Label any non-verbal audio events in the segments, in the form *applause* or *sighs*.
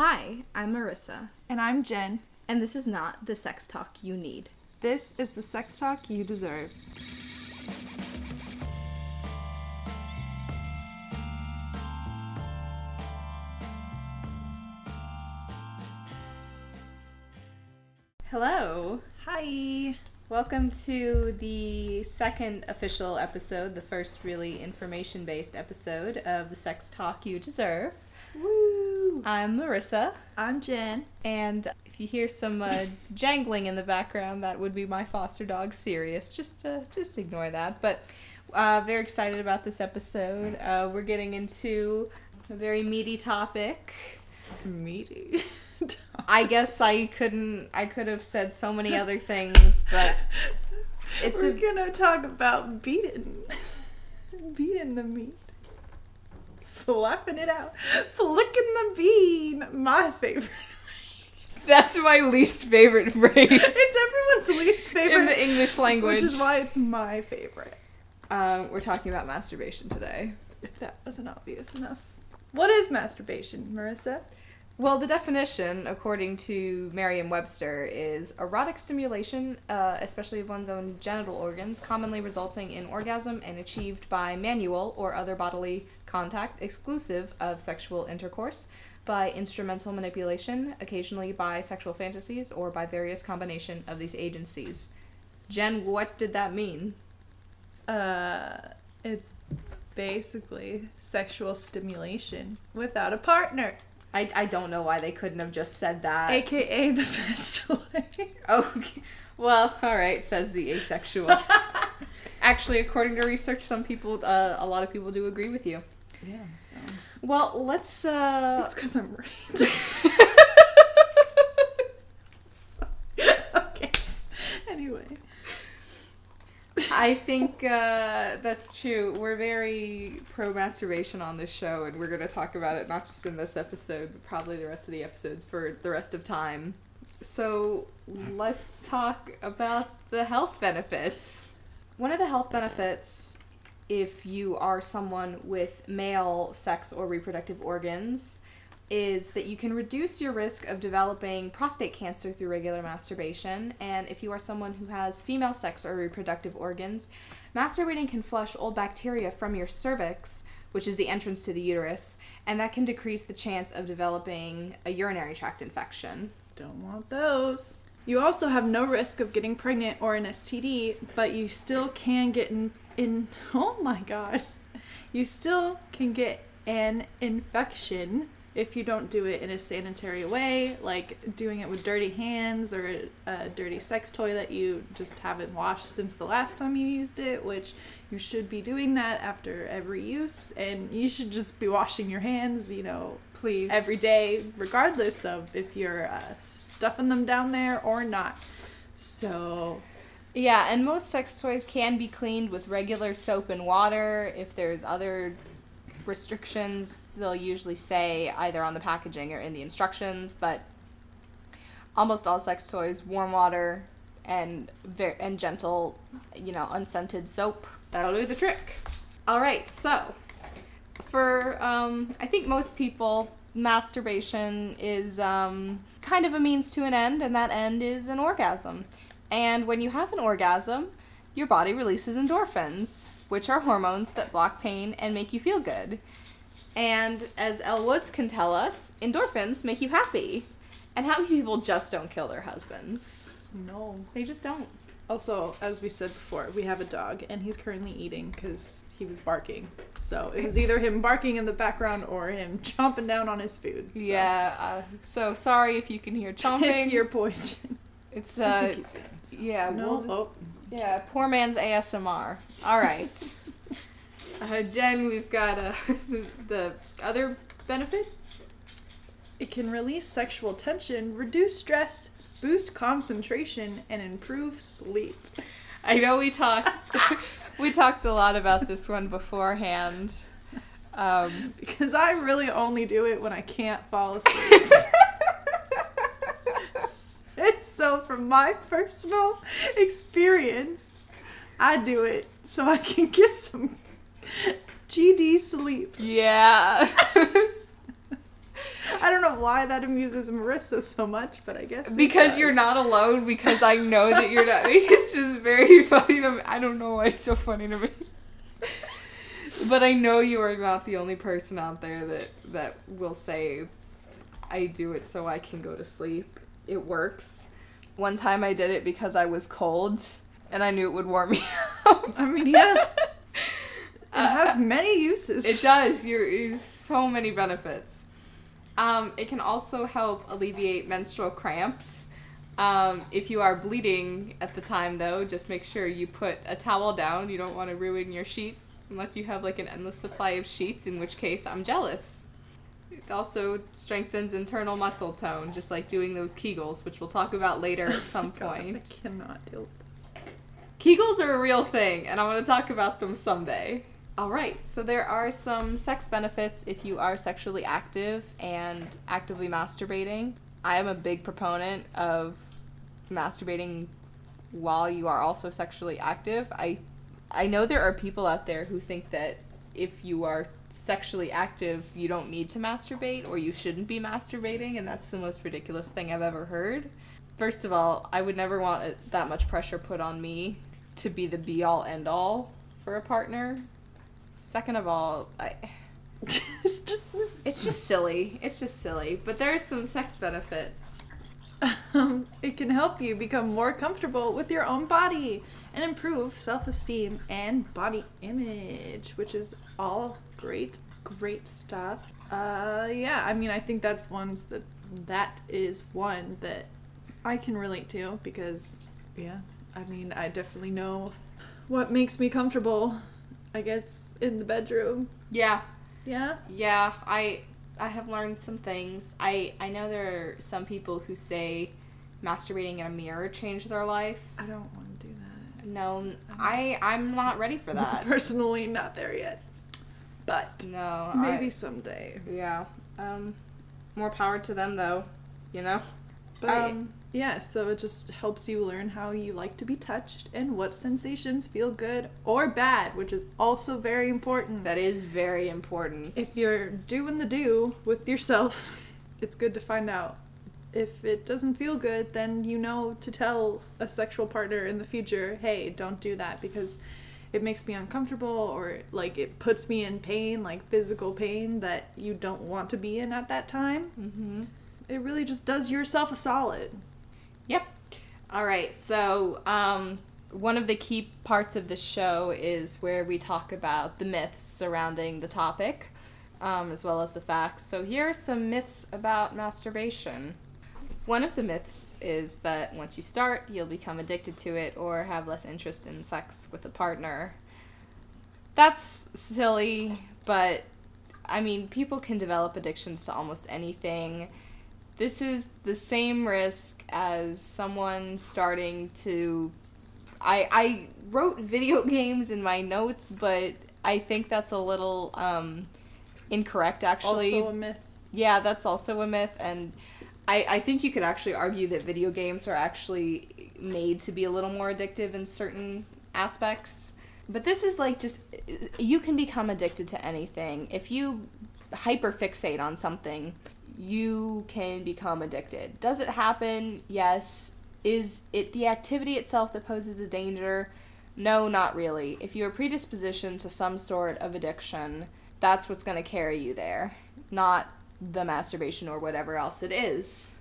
Hi, I'm Marissa, And I'm Jen. and this is not the sex talk you need. This is the sex talk you deserve. Hello, Hi. welcome to the second official episode, the first really information based episode of the sex talk you deserve. Woo. I'm Marissa, I'm Jen. and if you hear some uh, *laughs* jangling in the background, that would be my foster dog Sirius. Just uh, just ignore that. But uh, very excited about this episode. Uh, we're getting into a very meaty topic. Meaty. *laughs* I guess I couldn't. I could have said so many other things, but *laughs* it's We're a gonna talk about beating. beating the meat. Slapping it out. Flicking the bean. My favorite. that's my least favorite phrase *laughs* it's everyone's least favorite. in the English language. Which is why it's my favorite. um, we're talking about masturbation today. If that wasn't obvious enough. What is masturbation, Marissa? Well, the definition, according to Merriam-Webster, is erotic stimulation, uh, especially of one's own genital organs, commonly resulting in orgasm and achieved by manual or other bodily contact exclusive of sexual intercourse, by instrumental manipulation, occasionally by sexual fantasies, or by various combination of these agencies. Jen, what did that mean? Uh, it's basically sexual stimulation without a partner, I, I don't know why they couldn't have just said that. aka the best *laughs* way. Okay. Well, all right, says the asexual. *laughs* Actually, according to research, some people, uh, a lot of people do agree with you. Yeah, so Well, let's. Uh... it's because I'm right. *laughs* okay. Anyway, I think uh, that's true. We're very pro masturbation on this show, and we're going to talk about it not just in this episode, but probably the rest of the episodes for the rest of time. So let's talk about the health benefits. One of the health benefits, if you are someone with male sex or reproductive organs, is that you can reduce your risk of developing prostate cancer through regular masturbation. And if you are someone who has female sex or reproductive organs, masturbating can flush old bacteria from your cervix, which is the entrance to the uterus, and that can decrease the chance of developing a urinary tract infection. don't want those. You also have no risk of getting pregnant or an STD, but you still can get in, in *laughs* oh my god. You still can get an infection if you don't do it in a sanitary way, like doing it with dirty hands or a dirty sex toy that you just haven't washed since the last time you used it, which you should be doing that after every use, and you should just be washing your hands, you know, Please. every day, regardless of if you're uh, stuffing them down there or not. So, Yeah, and most sex toys can be cleaned with regular soap and water. If there's other restrictions, they'll usually say either on the packaging or in the instructions, but almost all sex toys, warm water and ver- and gentle, you know, unscented soap, that'll do the trick. All right, so for um, I think most people, masturbation is um, kind of a means to an end, and that end is an orgasm. And when you have an orgasm, your body releases endorphins, which are hormones that block pain and make you feel good. And as Elle Woods can tell us, endorphins make you happy. And happy people just don't kill their husbands. no. They just don't. Also, as we said before, we have a dog, and he's currently eating because he was barking. So it was either him barking in the background or him *laughs* chomping down on his food. So. Yeah, uh, so sorry if you can hear *laughs* chomping. Your poison. It's I uh think he's eating. yeah, no. we'll just- oh. Yeah, poor man's ASMR. All right. *laughs* uh, Jen, we've got uh, *laughs* the, the other benefit. It can release sexual tension, reduce stress, boost concentration, and improve sleep. I know we talked *laughs* we talked a lot about this one beforehand. Um, Because I really only do it when I can't fall asleep. It's *laughs* so from my personal experience, I do it so I can *laughs* get some GD sleep. yeah. *laughs* I don't know why that amuses Marissa so much, but I guess because you're not alone because I know that you're not it's just very funny to me. I don't know why it's so funny to me. but I know you are not the only person out there that that will say I do it so I can go to sleep. It works. One time I did it because I was cold and I knew it would warm me *laughs* up. I mean, yeah, *laughs* it Uh, has many uses. It does. You're, you're so many benefits. Um, it can also help alleviate menstrual cramps. Um, if you are bleeding at the time, though, just make sure you put a towel down. You don't want to ruin your sheets unless you have like an endless supply of sheets, in which case I'm jealous. It also strengthens internal muscle tone, just like doing those Kegels, which we'll talk about later at *laughs* some God, point. I cannot deal with this. Kegels are a real thing, and I want to talk about them someday. All right, so there are some sex benefits if you are sexually active and actively masturbating. I am a big proponent of masturbating while you are also sexually active. I I know there are people out there who think that if you are sexually active, you don't need to masturbate or you shouldn't be masturbating, and that's the most ridiculous thing I've ever heard. First of all, I would never want that much pressure put on me to be the be all end all for a partner. Second of all, I, it's *laughs* just it's just silly. It's just silly. But there are some sex benefits. *laughs* um, it can help you become more comfortable with your own body and improve self-esteem and body image, which is all great, great stuff. Uh, yeah, I mean, I think that's ones that that is one that I can relate to because, yeah, I mean, I definitely know what makes me comfortable. I guess in the bedroom. Yeah, Yeah. yeah. I I have learned some things. I I know there are some people who say masturbating in a mirror changed their life. I don't want to do that. No, I I'm not ready for *laughs* that. Personally, not there yet, but No, maybe I, someday. yeah. Um, more power to them though. You know. But Um, yeah, so it just helps you learn how you like to be touched and what sensations feel good or bad, which is also very important. That is very important. if you're doing the do with yourself, *laughs* it's good to find out. If it doesn't feel good, then you know to tell a sexual partner in the future, hey, don't do that because it makes me uncomfortable or like it puts me in pain, like physical pain that you don't want to be in at that time. hmm It really just does yourself a solid. Yep. All right. So, um, one of the key parts of the show is where we talk about the myths surrounding the topic, um, as well as the facts. So, here are some myths about masturbation. One of the myths is that once you start, you'll become addicted to it or have less interest in sex with a partner. That's silly, but I mean, people can develop addictions to almost anything this is the same risk as someone starting to I I wrote video *laughs* games in my notes, but I think that's a little um incorrect actually. Also a myth. yeah, that's also a myth and I, I think you could actually argue that video games are actually made to be a little more addictive in certain aspects. But this is like just you can become addicted to anything. If you hyperfixate on something, you can become addicted. Does it happen? Yes. Is it the activity itself that poses a danger? No, not really. If you are predispositioned to some sort of addiction, that's what's going to carry you there, not the masturbation or whatever else it is.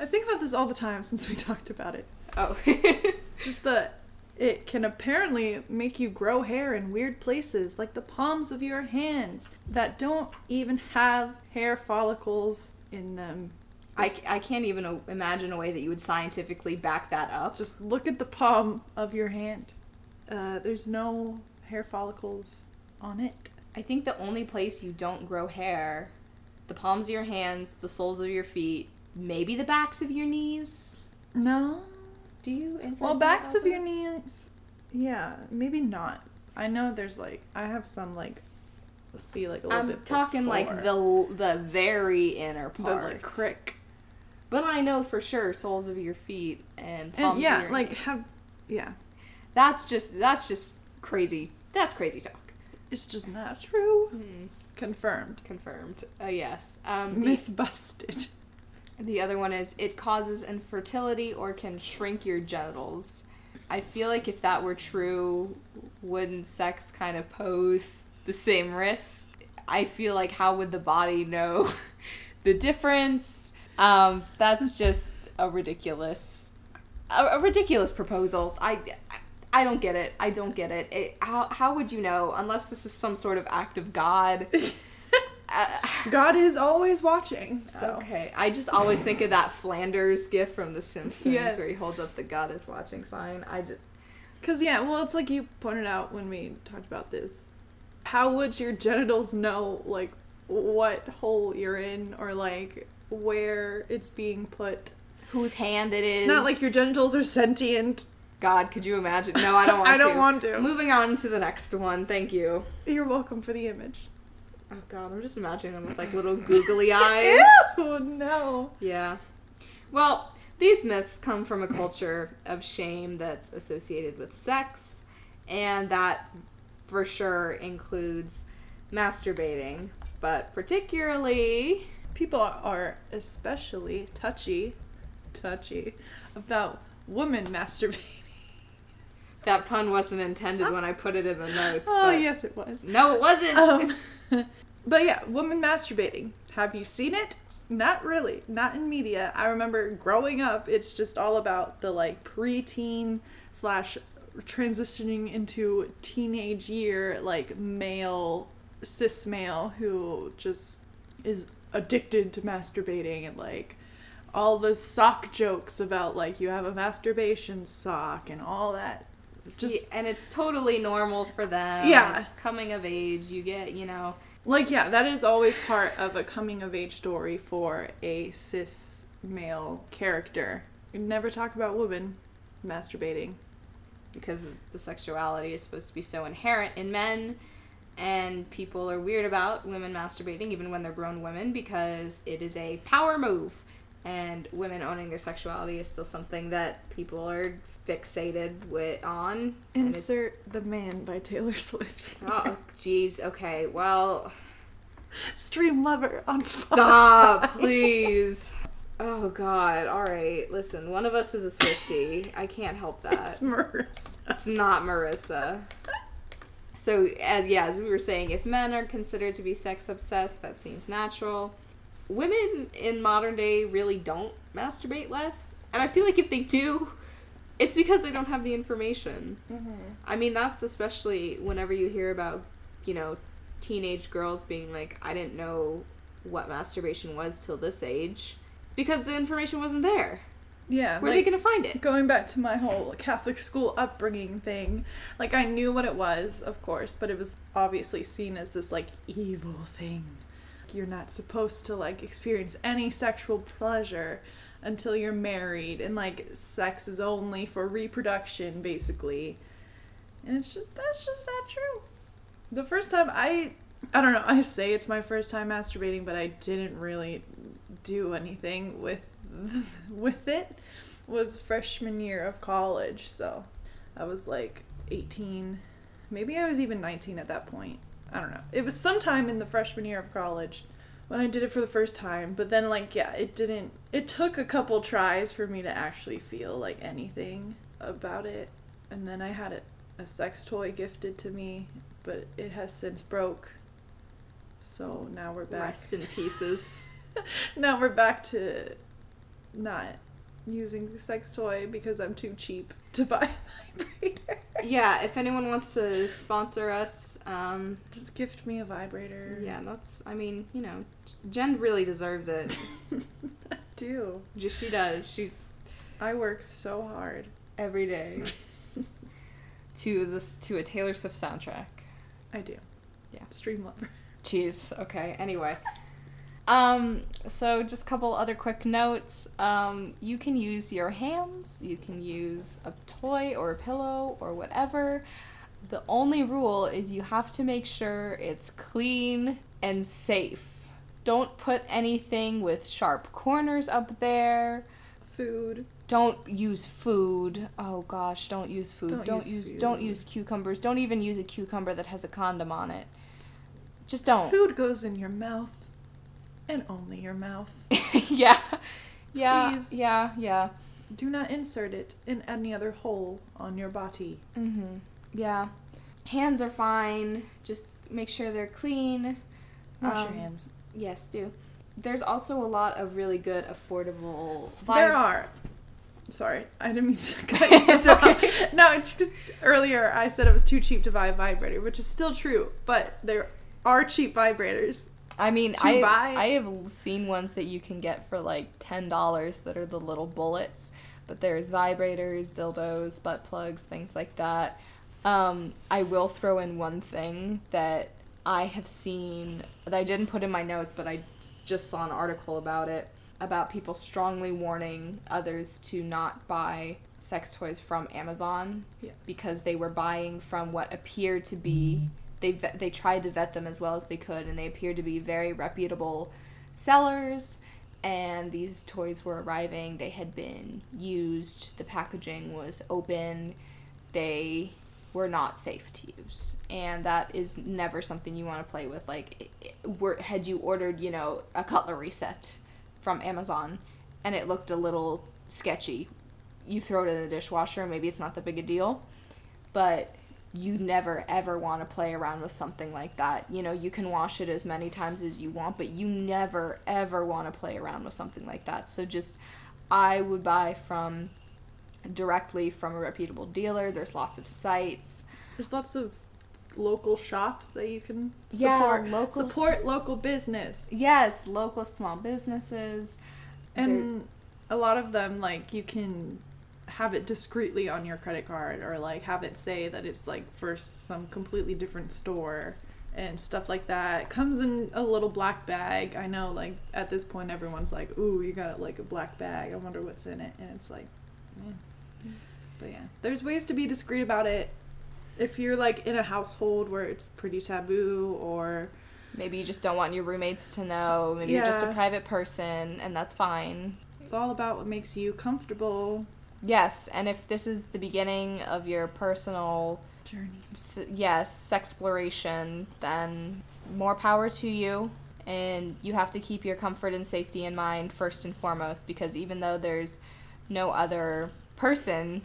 I think about this all the time since we *laughs* talked about it. Oh. *laughs* Just that it can apparently make you grow hair in weird places, like the palms of your hands, that don't even have hair follicles in them. I, I can't even imagine a way that you would scientifically back that up. Just look at the palm of your hand. Uh, there's no hair follicles on it. I think the only place you don't grow hair, the palms of your hands, the soles of your feet, maybe the backs of your knees. No. Do you? Well, backs of your knees. Yeah, maybe not. I know there's like I have some like let's see like a little bit. I'm bit. talking like the the very inner the part. like crick. But I know for sure soles of your feet and palms And yeah, like have yeah. that's just that's just crazy. That's crazy talk. It's just not true. Hmm. Confirmed. Confirmed. Uh, yes. Um, the, Myth busted. the other one is it causes infertility or can shrink your genitals. I feel like if that were true, wouldn't sex kind of pose the same risk? I feel like how would the body know *laughs* the difference? Um, that's just a ridiculous, a, a ridiculous proposal. I, I don't get it. I don't get it. it. How how would you know unless this is some sort of act of God? *laughs* Uh, God is always watching. So Okay, I just always think of that Flanders gif from The Simpsons Yes. where he holds up the God is watching sign. I just Cause yeah, well, it's like you pointed out when we talked about this. How would your genitals know like what hole you're in or like where it's being put? whose hand it is. It's not like your genitals are sentient. God, could you imagine? No, I don't want I to. I don't want to. Moving on to the next one. Thank you. You're welcome for the image. Oh God, I'm just imagining them with like little googly *laughs* eyes. Ew, no. Yeah. Well, these myths come from a culture of shame that's associated with sex, and that for sure includes masturbating, but particularly People are especially touchy, touchy about women *laughs* masturbating. That pun wasn't intended when I put it in the notes. Oh yes, it was. No, it wasn't. Um, *laughs* *laughs* but yeah, women masturbating. Have you seen it? Not really. Not in media. I remember growing up, it's just all about the like preteen slash transitioning into teenage year like male cis male who just is addicted to masturbating and like all the sock jokes about like you have a masturbation sock and all that just Yeah, and it's totally normal for them. Yeah. It's coming of age. You get, you know, Like, yeah, that is always part of a coming of age story for a cis male character. You never talk about women masturbating. because the sexuality is supposed to be so inherent in men and people are weird about women masturbating even when they're grown women because it is a power move and women owning their sexuality is still something that people are fixated with on Insert The Man by Taylor Swift. oh jeez okay well Stream Lover on Spotify. stop please oh god all right listen one of us is a Swiftie i can't help that It's Marissa. It's not Marissa. So as yeah, as we were saying, if men are considered to be sex obsessed, that seems natural. Women in modern day really don't masturbate less, and I feel like if they do, it's because they don't have the information. Mm-hmm. I mean, that's especially whenever you hear about, you know, teenage girls being like, I didn't know what masturbation was till this age. It's because the information wasn't there. Yeah. Where are they gonna find it? going back to my whole Catholic school upbringing thing, like I knew what it was, of course, but it was obviously seen as this like evil thing. You're not supposed to like experience any sexual pleasure until you're married and like sex is only for reproduction basically. And it's just that's just not true. The first time I I don't know, *laughs* I say it's my first time masturbating, but I didn't really do anything with *laughs* with it was freshman year of college. So I was like 18. Maybe I was even 19 at that point. I don't know. It was sometime in the freshman year of college when I did it for the first time. But then, like, yeah, it didn't. It took a couple tries for me to actually feel like anything about it. And then I had a, a sex toy gifted to me, but it has since broke. So now we're back Rest in pieces. *laughs* now we're back to not using the sex toy because I'm too cheap to buy a vibrator. yeah, if anyone wants to sponsor us, um, Just gift me a vibrator. yeah, that's. I mean, you know, Jen really deserves it. *laughs* I do. Just she does. She's I work so hard. every day *laughs* to this to a Taylor Swift soundtrack. I do. Yeah. Stream lover. Jeez. Okay. Anyway. *laughs* Um, so just a couple other quick notes. Um, you can use your hands, you can use a toy or a pillow or whatever. The only rule is you have to make sure it's clean and safe. Don't put anything with sharp corners up there. Food. Don't use food. Oh gosh, don't use food. Don't Don't, use use, don't use cucumbers. Don't even use a cucumber that has a condom on it. just don't. Food goes in your mouth, and only your mouth. *laughs* yeah. Yeah. Please. Yeah. Yeah. Do not insert it in any other hole on your body. Mhm. Yeah. Hands are fine. Just make sure they're clean. Wash Um, your hands. Yes, do. There's also a lot of really good affordable There are. Sorry, I didn't mean to *laughs* cut you It's off. okay. No, it's just earlier I said it was too cheap to buy a vibrator, which is still true, but there are cheap vibrators. I mean, to I buy. I have seen ones that you can get for like ten dollars that are the little bullets, but there's vibrators, dildos, butt plugs, things like that. Um, I will throw in one thing that I have seen that I didn't put in my notes, but I just saw an article about it about people strongly warning others to not buy sex toys from Amazon Yes. because they were buying from what appeared to be they they tried to vet them as well as they could and they appeared to be very reputable sellers and these toys were arriving. They had been used. The packaging was open. They were not safe to use. And that is never something you want to play with. Like were had you ordered you know a cutlery set from Amazon and it looked a little sketchy you throw it in the dishwasher maybe it's not that big a deal. But you never ever want to play around with something like that. You know, you can wash it as many times as you want, but you never ever want to play around with something like that. So just I would buy from directly from a reputable dealer. There's lots of sites. There's lots of local shops that you can support. Yeah, local- support local business. Yes, local small businesses. And a lot of them like you can have it discreetly on your credit card or like have it say that it's like for some completely different store and stuff like that. It comes in a little black bag. I know like at this point everyone's like, "Ooh, you got like a black bag. I wonder what's in it." And it's like, yeah. But yeah, there's ways to be discreet about it. If you're like in a household where it's pretty taboo or Maybe you just don't want your roommates to know. Maybe you're just a private person, and that's fine. it's all about what makes you comfortable Yes, and if this is the beginning of your personal journey. s- yes, exploration, then more power to you. And you have to keep your comfort and safety in mind first and foremost because even though there's no other person,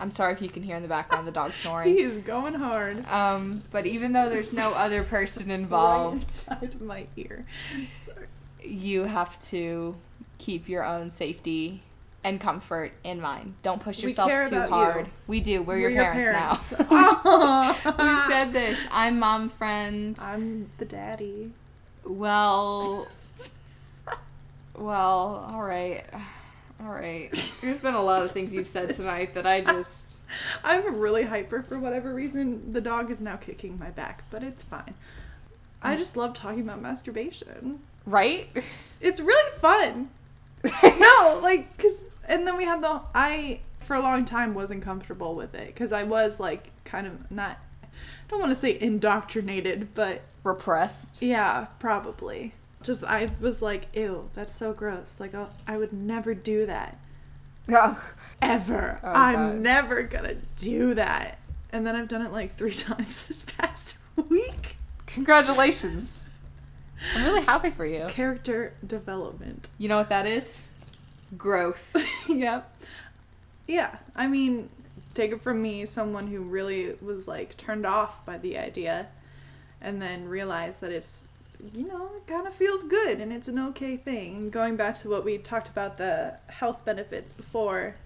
I'm sorry if you can hear in the background the dog *laughs* He snoring. is going hard. Um, but even though there's no *laughs* other person involved, Right inside my ear. Sorry. you have to keep your own safety and comfort in mind. Don't push yourself too about you. hard. We do. We're, your, parents, now. Aw. *laughs* you said *laughs* this. I'm mom friend. I'm the daddy. Well, well, all right, all right. There's been a lot of things you've said tonight that I *laughs* just I'm really hyper for whatever reason. The dog is now kicking my back, but it's fine. I mm. just love talking about masturbation. right. It's really fun. *laughs* no, like, cause, and then we have the, I, for a long time wasn't comfortable with it, cause I was like, kind of not, I don't want to say indoctrinated, but Repressed. yeah, probably. Just, I was like, ew, that's so gross. Like, I'll, I would never do that. *laughs* Oh, Ever. Oh, I'm God. never gonna do that. And then I've done it like three *laughs* times this past week. congratulations! I'm really happy for you. Character development. You know what that is? Growth. *laughs* yep. Yeah. I mean, take it from me, someone who really was like turned off by the idea and then realized that it's, you know, it kind of feels good and it's an okay thing. And going back to what we talked about the health benefits before,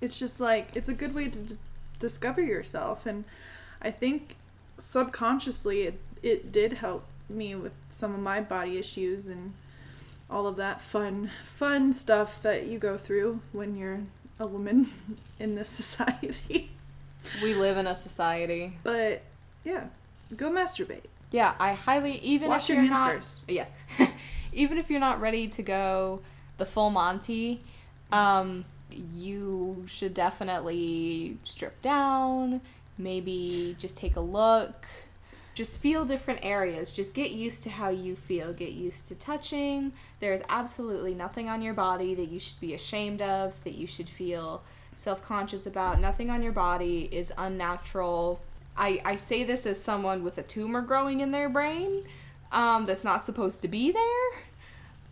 it's just like, it's a good way to d- discover yourself. And I think subconsciously it, it did help me with some of my body issues and all of that fun fun stuff that you go through when you're a woman *laughs* in this society We live in a society. but yeah go masturbate Yeah, I highly even Wash if you're hands not first. yes, *laughs* even if you're not ready to go the full Monty, um, you should definitely strip down. Maybe just take a look. Just feel different areas. Just get used to how you feel. Get used to touching. There is absolutely nothing on your body that you should be ashamed of. That you should feel self conscious about. Nothing on your body is unnatural. I, I say this as someone with a tumor growing in their brain um, that's not supposed to be there,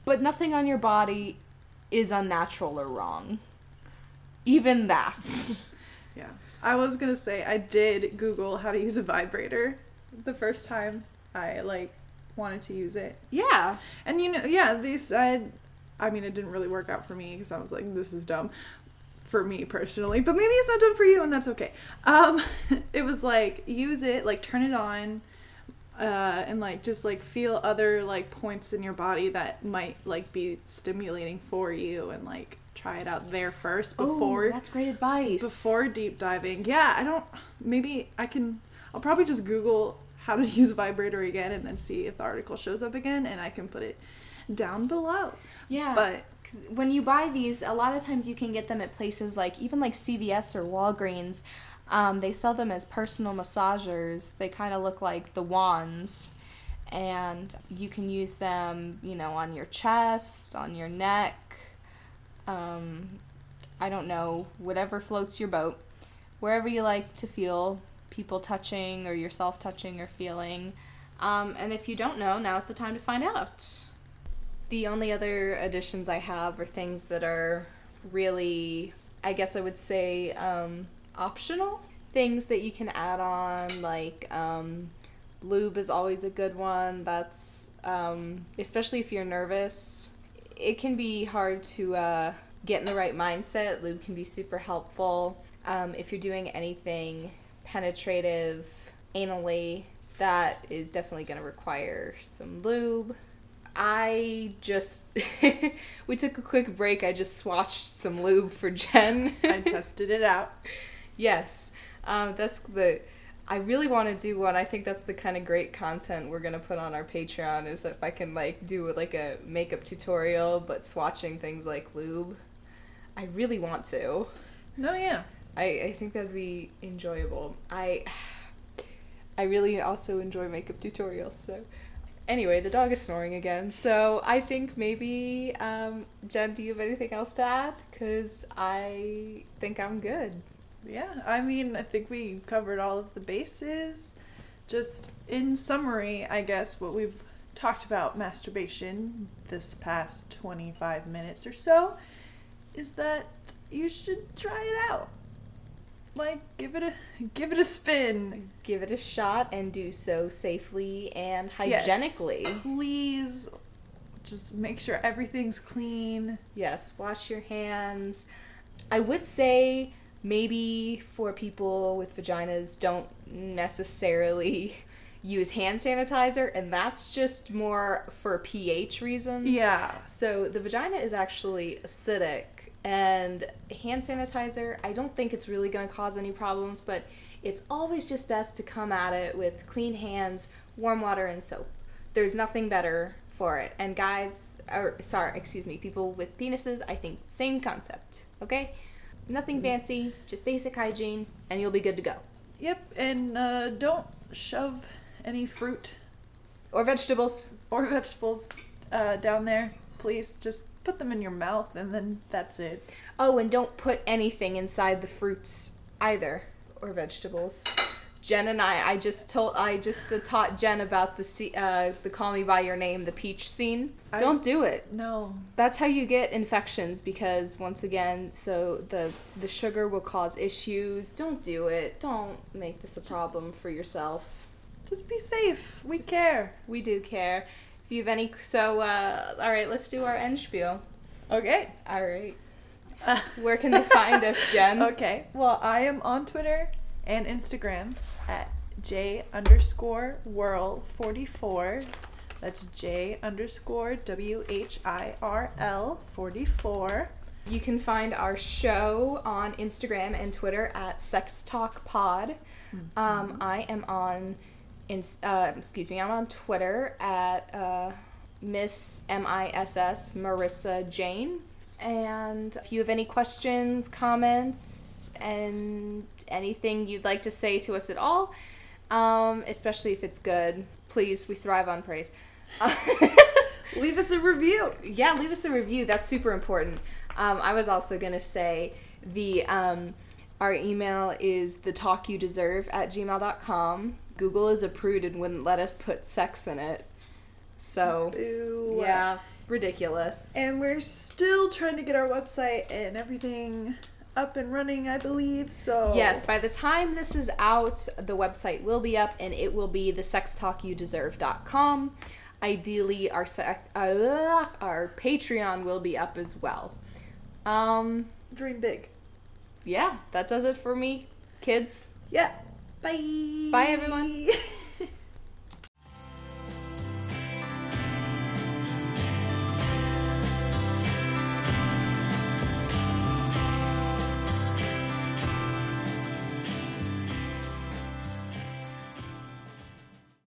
but nothing on your body is unnatural or wrong. Even that. *laughs* Yeah. I was gonna say I did Google how to use a vibrator the first time I like wanted to use it. yeah. And you know, yeah, they said, I mean, it didn't really work out for me because I was like, this is dumb for me personally, but maybe it's not dumb for you, and that's okay. Um, *laughs* it was like use it, like turn it on, uh, and like just like feel other like points in your body that might like be stimulating for you, and like try it out there first before Ooh, that's great advice. before deep diving. Yeah, I don't. Maybe I can. I'll probably just Google how to use a vibrator again, and then see if the article shows up again, and I can put it down below. yeah. But 'Cause when you buy these, a lot of times you can get them at places like even like CVS or Walgreens. Um, they sell them as personal massagers. They kind of look like the wands, and you can use them, you know, on your chest, on your neck. Um, I don't know, whatever floats your boat, wherever you like to feel people touching or yourself touching or feeling. Um, and if you don't know, now's the time to find out. The only other additions I have are things that are really, I guess I would say, um, optional. Things that you can add on, like um, lube is always a good one. That's, um, especially if you're nervous, it can be hard to uh, get in the right mindset. Lube can be super helpful. Um, if you're doing anything penetrative anally, that is definitely going to require some lube. I just *laughs* we took a quick break. I just swatched some lube for Jen. I *laughs* tested it out. yes, um, that's the. I really want to do one. I think that's the kind of great content we're gonna put on our Patreon. Is if I can like do like a makeup tutorial, but swatching things like lube. I really want to. No, yeah. I, I think that'd be enjoyable. I *sighs* I really also enjoy makeup tutorials. So anyway, the dog is snoring again. So I think maybe um, Jen, do you have anything else to add? Because I think I'm good. Yeah, I mean, I think we covered all of the bases. Just in summary, I guess what we've talked about masturbation this past 25 minutes or so is that you should try it out. Like give it a give it a spin. Give it a shot and do so safely and Yes. hygienically. Please just make sure everything's clean. Yes, wash your hands. I would say maybe for people with vaginas, don't necessarily *laughs* use hand sanitizer, and that's just more for pH reasons. Yeah. So the vagina is actually acidic, and hand sanitizer, I don't think it's really going to cause any problems, but it's always just best to come at it with clean hands, warm water, and soap. There's nothing better for it. And guys, or sorry, excuse me, people with penises, I think same concept. Okay, nothing fancy, just basic hygiene, and you'll be good to go. Yep, and uh, don't shove any fruit Or vegetables. or vegetables uh, down there. Please just put them in your mouth and then that's it. Oh, and don't put anything inside the fruits either or vegetables. Jen and I, I just told, I just uh, taught Jen about the uh, the Call Me by Your Name, the peach scene. I- don't do it. No. That's how you get infections because once again, so the the sugar will cause issues. Don't do it. Don't make this a problem for yourself. Just be safe. We care. We do care. If you have any, so uh, all right, let's do our end spiel. Okay. All right, *laughs* where can they find us, Jen? okay. Well, I am on Twitter and Instagram at J underscore whirl 44. That's J underscore W H I R L 44. You can find our show on Instagram and Twitter at Sex Talk Pod. Um, I am on, in, uh, excuse me, I'm on Twitter at uh, Miss M I S S Marissa Jane. And if you have any questions, comments, and anything you'd like to say to us at all, um, especially if it's good, please, we thrive on praise. *laughs* Leave us a review. yeah, leave us a review. That's super important. Um, I was also gonna say the um, Our email is the talk you deserve at gmail.com. Google is a prude and wouldn't let us put sex in it. So, Boo. yeah, ridiculous. And we're still trying to get our website and everything up and running, I believe. So Yes, by the time this is out, the website will be up and it will be the sextalkyoudeserve.com. Ideally, our sec- uh, our Patreon will be up as well. Um, dream big. Yeah, that does it for me, kids. Yeah. Bye. Bye, everyone. *laughs*